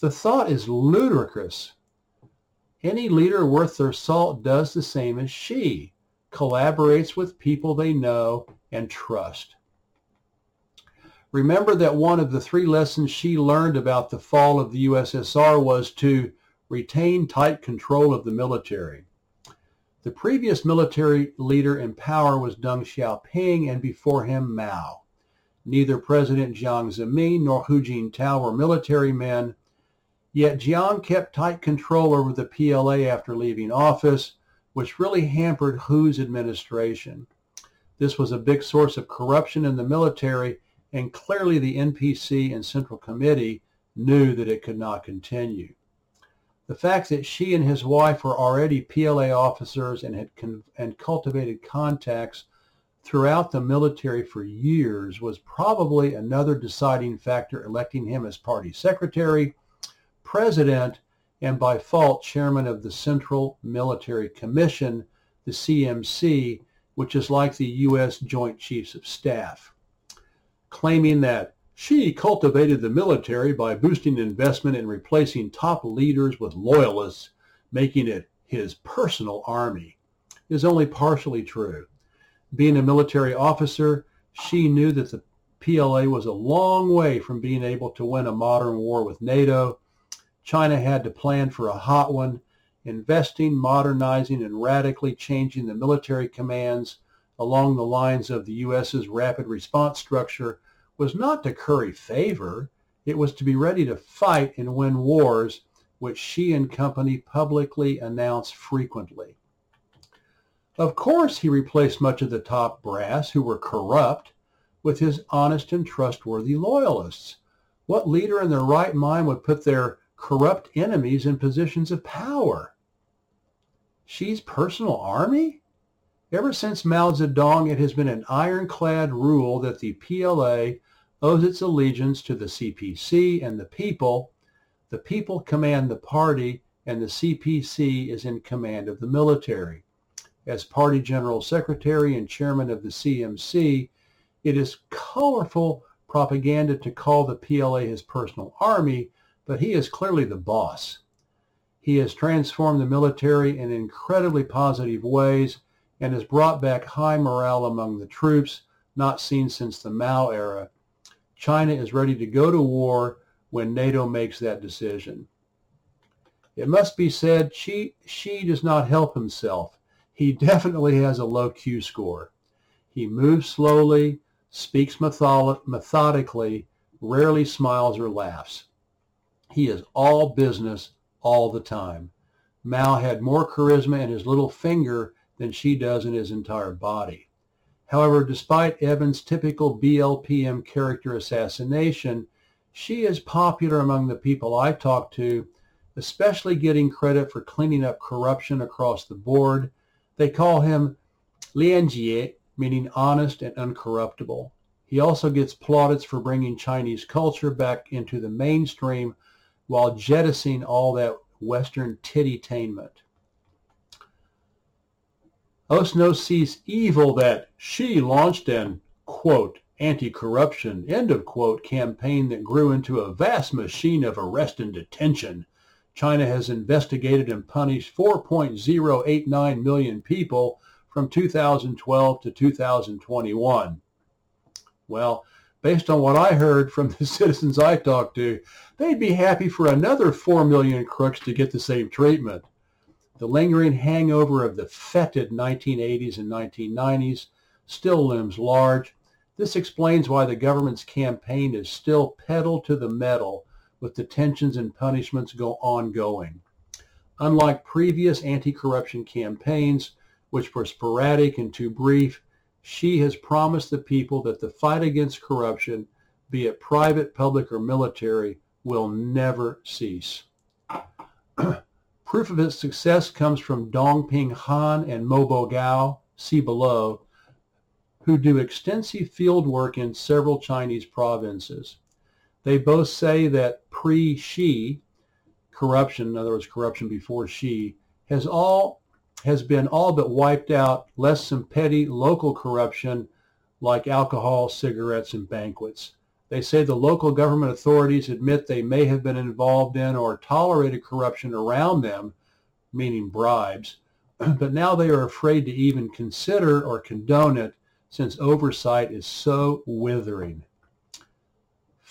The thought is ludicrous. Any leader worth their salt does the same as Xi, collaborates with people they know and trust. Remember that one of the three lessons Xi learned about the fall of the USSR was to retain tight control of the military. The previous military leader in power was Deng Xiaoping and before him Mao. Neither President Jiang Zemin nor Hu Jintao were military men, yet Jiang kept tight control over the PLA after leaving office, which really hampered Hu's administration. This was a big source of corruption in the military, and clearly the NPC and Central Committee knew that it could not continue. The fact that Xi and his wife were already PLA officers and had and cultivated contacts throughout the military for years was probably another deciding factor electing him as party secretary, president, and by fault chairman of the Central Military Commission, the CMC, which is like the U.S. Joint Chiefs of Staff, claiming that Xi cultivated the military by boosting investment and replacing top leaders with loyalists, making it his personal army, is only partially true. Being a military officer, Xi knew that the PLA was a long way from being able to win a modern war with NATO. China had to plan for a hot one, investing, modernizing, and radically changing the military commands along the lines of the U.S.'s rapid response structure was not to curry favor. It was to be ready to fight and win wars, which Xi and company publicly announced frequently. Of course, he replaced much of the top brass who were corrupt with his honest and trustworthy loyalists. What leader in their right mind would put their corrupt enemies in positions of power? Xi's personal army? Ever since Mao Zedong, it has been an ironclad rule that the PLA owes its allegiance to the CPC and the people. The people command the party, and the CPC is in command of the military as party general secretary and chairman of the CMC, it is colorful propaganda to call the PLA his personal army, but he is clearly the boss. He has transformed the military in incredibly positive ways and has brought back high morale among the troops, not seen since the Mao era. China is ready to go to war when NATO makes that decision. It must be said, Xi, Xi does not help himself he definitely has a low Q score. He moves slowly, speaks methodically, rarely smiles or laughs. He is all business all the time. Mao had more charisma in his little finger than Xi does in his entire body. However, despite Evan's typical BLPM character assassination, Xi is popular among the people I talk to, especially getting credit for cleaning up corruption across the board they call him Lianjie, meaning honest and uncorruptible. He also gets plaudits for bringing Chinese culture back into the mainstream while jettisoning all that Western tittytainment. Osnos sees evil that Xi launched an, quote, anti-corruption, end of quote, campaign that grew into a vast machine of arrest and detention China has investigated and punished 4.089 million people from 2012 to 2021. Well, based on what I heard from the citizens I talked to, they'd be happy for another 4 million crooks to get the same treatment. The lingering hangover of the fetid 1980s and 1990s still looms large. This explains why the government's campaign is still pedal to the metal with detentions and punishments go ongoing. Unlike previous anti-corruption campaigns, which were sporadic and too brief, Xi has promised the people that the fight against corruption, be it private, public, or military, will never cease. Proof of its success comes from Dongping Han and Mobo Gao, see below, who do extensive field work in several Chinese provinces. They both say that pre-Xi corruption, in other words, corruption before Xi, has all has been all but wiped out, less some petty local corruption like alcohol, cigarettes, and banquets. They say the local government authorities admit they may have been involved in or tolerated corruption around them, meaning bribes, but now they are afraid to even consider or condone it since oversight is so withering.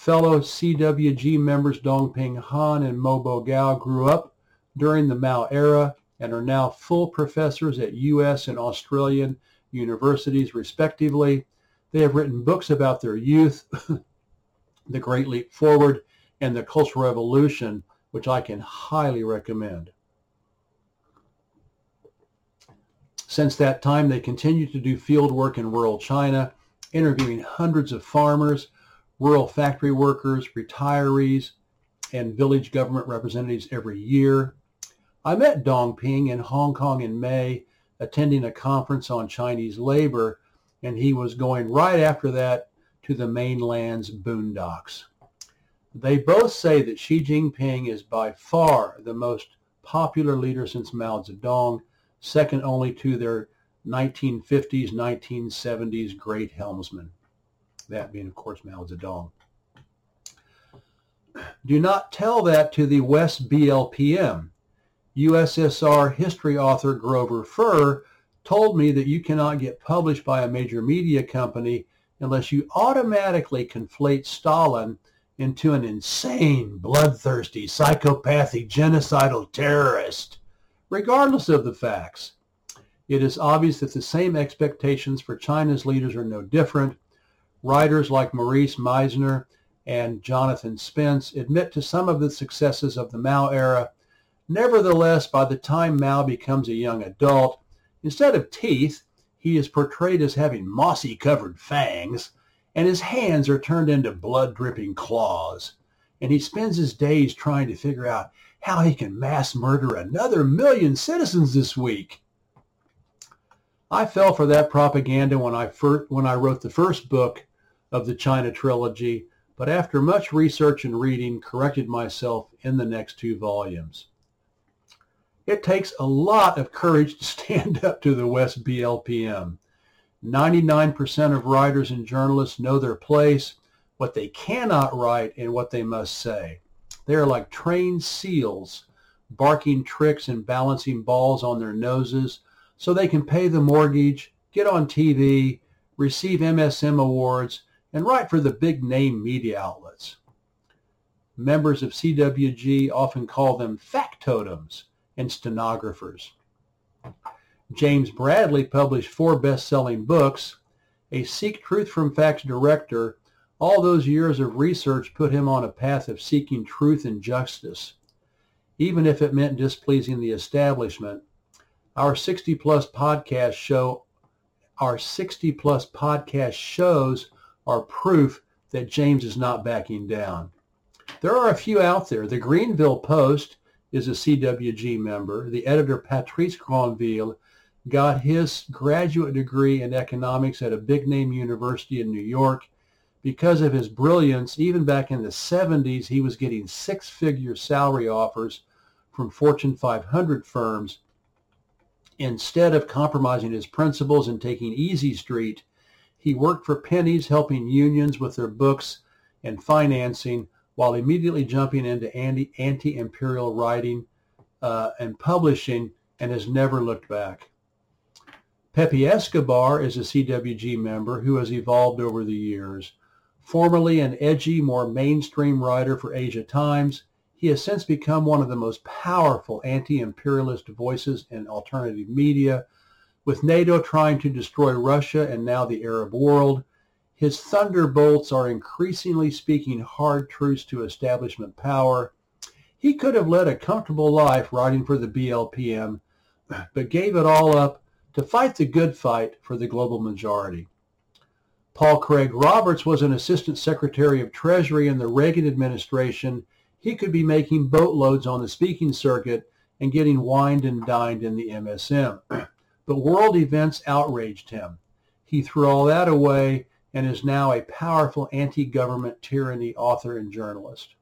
Fellow CWG members Dongping Han and Mobo Gao grew up during the Mao era and are now full professors at U.S. and Australian universities, respectively. They have written books about their youth, The Great Leap Forward, and the Cultural Revolution, which I can highly recommend. Since that time, they continue to do field work in rural China, interviewing hundreds of farmers, rural factory workers, retirees, and village government representatives every year. I met Dong Ping in Hong Kong in May, attending a conference on Chinese labor, and he was going right after that to the mainland's boondocks. They both say that Xi Jinping is by far the most popular leader since Mao Zedong, second only to their 1950s, 1970s great helmsman that being, of course, Mao Zedong. Do not tell that to the West BLPM. USSR history author Grover Furr told me that you cannot get published by a major media company unless you automatically conflate Stalin into an insane, bloodthirsty, psychopathic, genocidal terrorist, regardless of the facts. It is obvious that the same expectations for China's leaders are no different, Writers like Maurice Meisner and Jonathan Spence admit to some of the successes of the Mao era. Nevertheless, by the time Mao becomes a young adult, instead of teeth, he is portrayed as having mossy-covered fangs, and his hands are turned into blood-dripping claws. And he spends his days trying to figure out how he can mass murder another million citizens this week. I fell for that propaganda when I, first, when I wrote the first book, of the China trilogy, but after much research and reading, corrected myself in the next two volumes. It takes a lot of courage to stand up to the West BLPM. 99% of writers and journalists know their place, what they cannot write, and what they must say. They are like trained seals, barking tricks and balancing balls on their noses so they can pay the mortgage, get on TV, receive MSM awards, and write for the big name media outlets. Members of CWG often call them factotums and stenographers. James Bradley published four best-selling books. A Seek Truth from Facts director, all those years of research put him on a path of seeking truth and justice, even if it meant displeasing the establishment. Our 60 plus podcast show, our 60 plus podcast shows are proof that James is not backing down. There are a few out there. The Greanville Post is a CWG member. The editor, Patrice Greanville, got his graduate degree in economics at a big name university in New York. Because of his brilliance, even back in the 70s, he was getting six-figure salary offers from Fortune 500 firms. Instead of compromising his principles and taking Easy Street, he worked for pennies helping unions with their books and financing while immediately jumping into anti, anti-imperial writing uh, and publishing and has never looked back. Pepe Escobar is a CWG member who has evolved over the years. Formerly an edgy, more mainstream writer for Asia Times, he has since become one of the most powerful anti-imperialist voices in alternative media with NATO trying to destroy Russia and now the Arab world, his thunderbolts are increasingly speaking hard truths to establishment power. He could have led a comfortable life writing for the BLPM, but gave it all up to fight the good fight for the global majority. Paul Craig Roberts was an assistant secretary of Treasury in the Reagan administration. He could be making boatloads on the speaking circuit and getting wined and dined in the MSM. But world events outraged him. He threw all that away and is now a powerful anti-government tyranny author and journalist.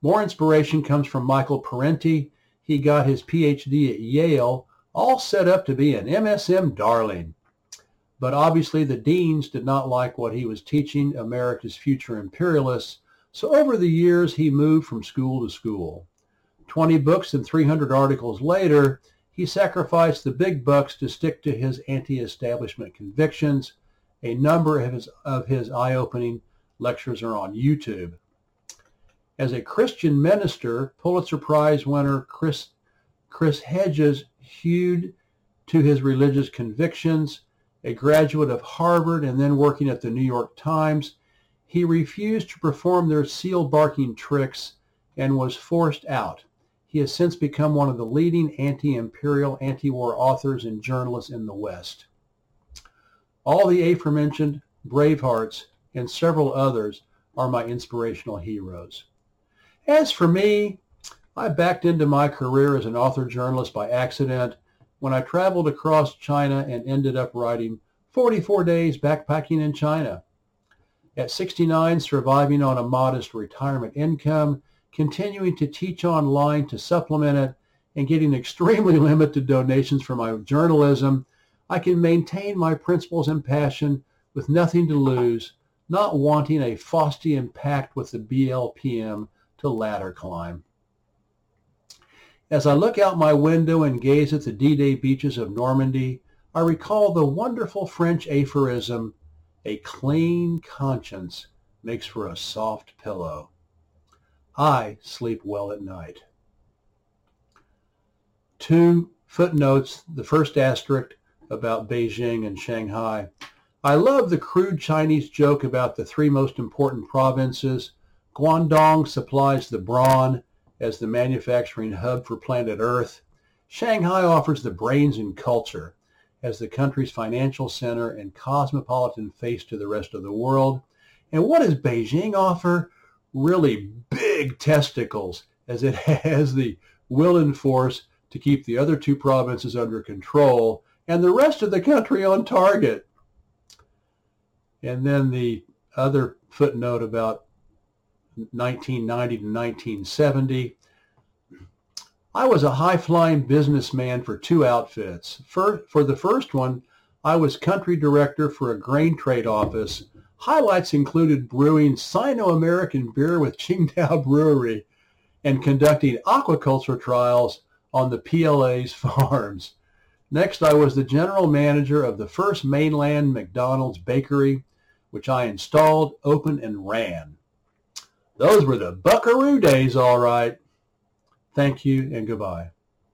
More inspiration comes from Michael Parenti. He got his PhD at Yale, all set up to be an MSM darling. But obviously the deans did not like what he was teaching America's future imperialists, so over the years he moved from school to school. 20 books and 300 articles later, he sacrificed the big bucks to stick to his anti-establishment convictions. A number of his, of his eye-opening lectures are on YouTube. As a Christian minister, Pulitzer Prize winner Chris, Chris Hedges hewed to his religious convictions. A graduate of Harvard and then working at the New York Times, he refused to perform their seal barking tricks and was forced out. He has since become one of the leading anti-imperial, anti-war authors and journalists in the West. All the aforementioned Bravehearts and several others are my inspirational heroes. As for me, I backed into my career as an author journalist by accident when I traveled across China and ended up writing 44 days backpacking in China. At 69, surviving on a modest retirement income, continuing to teach online to supplement it, and getting extremely limited donations for my journalism, I can maintain my principles and passion with nothing to lose, not wanting a Faustian pact with the BLPM to ladder climb. As I look out my window and gaze at the D-Day beaches of Normandy, I recall the wonderful French aphorism, a clean conscience makes for a soft pillow. I sleep well at night. Two footnotes, the first asterisk about Beijing and Shanghai. I love the crude Chinese joke about the three most important provinces. Guangdong supplies the brawn as the manufacturing hub for planet Earth. Shanghai offers the brains and culture as the country's financial center and cosmopolitan face to the rest of the world. And what does Beijing offer? Really big testicles as it has the will and force to keep the other two provinces under control and the rest of the country on target. And then the other footnote about 1990 to 1970. I was a high-flying businessman for two outfits. For, for the first one, I was country director for a grain trade office. Highlights included brewing Sino-American beer with Qingdao Brewery and conducting aquaculture trials on the PLA's farms. Next, I was the general manager of the first mainland McDonald's bakery, which I installed, opened, and ran. Those were the buckaroo days, all right. Thank you and goodbye.